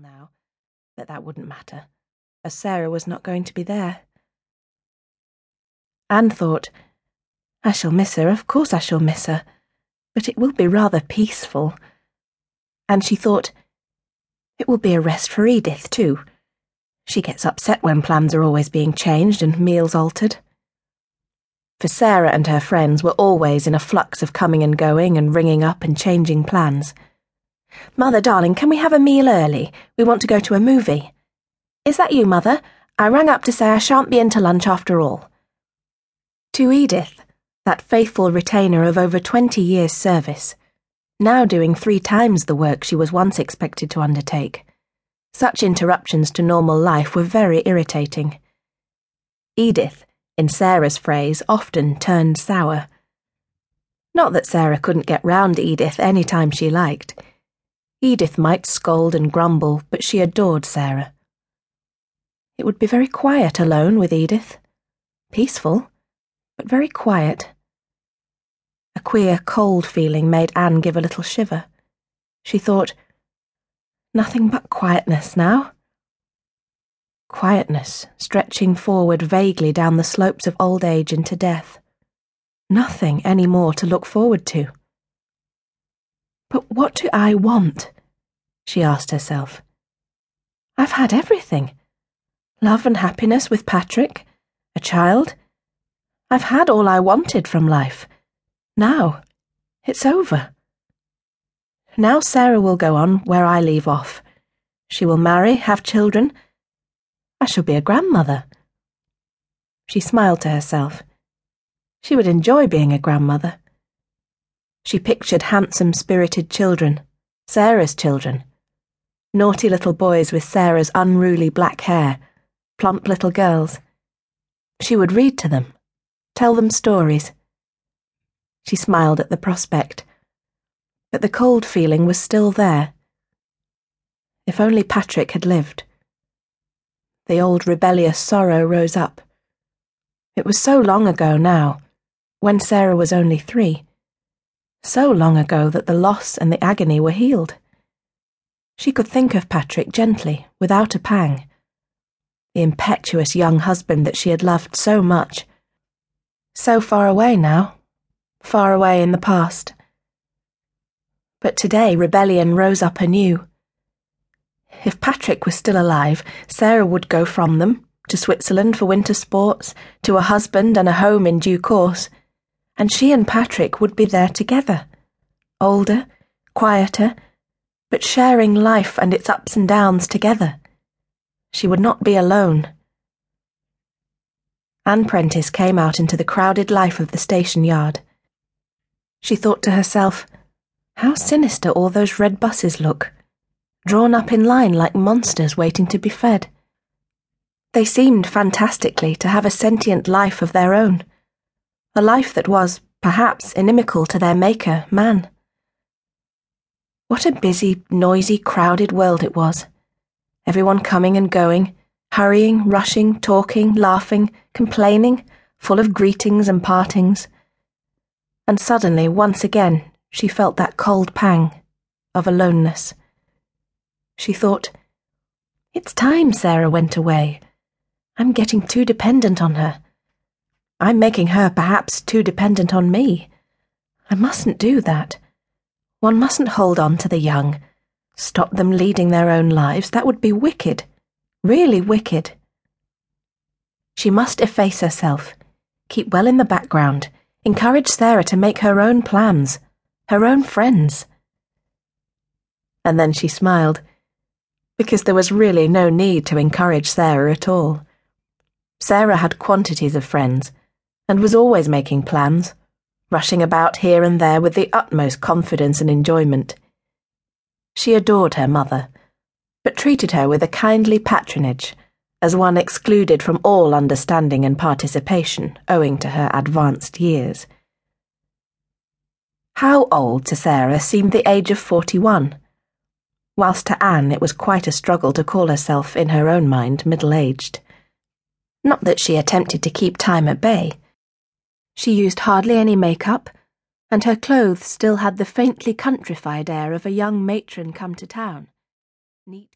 now, but that wouldn't matter, as Sarah was not going to be there. Ann thought, I shall miss her, of course I shall miss her, but it will be rather peaceful. And she thought, it will be a rest for Edith, too. She gets upset when plans are always being changed and meals altered. For Sarah and her friends were always in a flux of coming and going and ringing up and changing plans. Mother, darling, can we have a meal early? We want to go to a movie. Is that you, Mother? I rang up to say I shan't be in to lunch after all. To Edith, that faithful retainer of over twenty years' service, now doing three times the work she was once expected to undertake, such interruptions to normal life were very irritating. Edith, in Sarah's phrase, often turned sour. Not that Sarah couldn't get round Edith any time she liked. Edith might scold and grumble, but she adored Sarah. It would be very quiet alone with Edith. Peaceful, but very quiet. A queer, cold feeling made Ann give a little shiver. She thought, nothing but quietness now. Quietness, stretching forward vaguely down the slopes of old age into death. Nothing any more to look forward to. But what do I want? she asked herself. I've had everything love and happiness with Patrick, a child. I've had all I wanted from life. Now, it's over. Now Sarah will go on where I leave off. She will marry, have children. I shall be a grandmother. She smiled to herself. She would enjoy being a grandmother. She pictured handsome, spirited children, Sarah's children. Naughty little boys with Sarah's unruly black hair, plump little girls. She would read to them, tell them stories. She smiled at the prospect, but the cold feeling was still there. If only Patrick had lived. The old rebellious sorrow rose up. It was so long ago now, when Sarah was only three so long ago that the loss and the agony were healed. She could think of Patrick gently, without a pang. The impetuous young husband that she had loved so much. So far away now, far away in the past. But today rebellion rose up anew. If Patrick was still alive, Sarah would go from them, to Switzerland for winter sports, to a husband and a home in due course and she and Patrick would be there together, older, quieter, but sharing life and its ups and downs together. She would not be alone. Ann Prentice came out into the crowded life of the station yard. She thought to herself, how sinister all those red buses look, drawn up in line like monsters waiting to be fed. They seemed fantastically to have a sentient life of their own a life that was, perhaps, inimical to their maker, man. What a busy, noisy, crowded world it was. Everyone coming and going, hurrying, rushing, talking, laughing, complaining, full of greetings and partings. And suddenly, once again, she felt that cold pang of aloneness. She thought, It's time Sarah went away. I'm getting too dependent on her. I'm making her perhaps too dependent on me. I mustn't do that. One mustn't hold on to the young, stop them leading their own lives. That would be wicked, really wicked. She must efface herself, keep well in the background, encourage Sarah to make her own plans, her own friends. And then she smiled, because there was really no need to encourage Sarah at all. Sarah had quantities of friends and was always making plans, rushing about here and there with the utmost confidence and enjoyment. She adored her mother, but treated her with a kindly patronage, as one excluded from all understanding and participation owing to her advanced years. How old to Sarah seemed the age of forty one, whilst to Ann it was quite a struggle to call herself, in her own mind, middle aged. Not that she attempted to keep time at bay she used hardly any makeup, and her clothes still had the faintly countrified air of a young matron come to town. Neat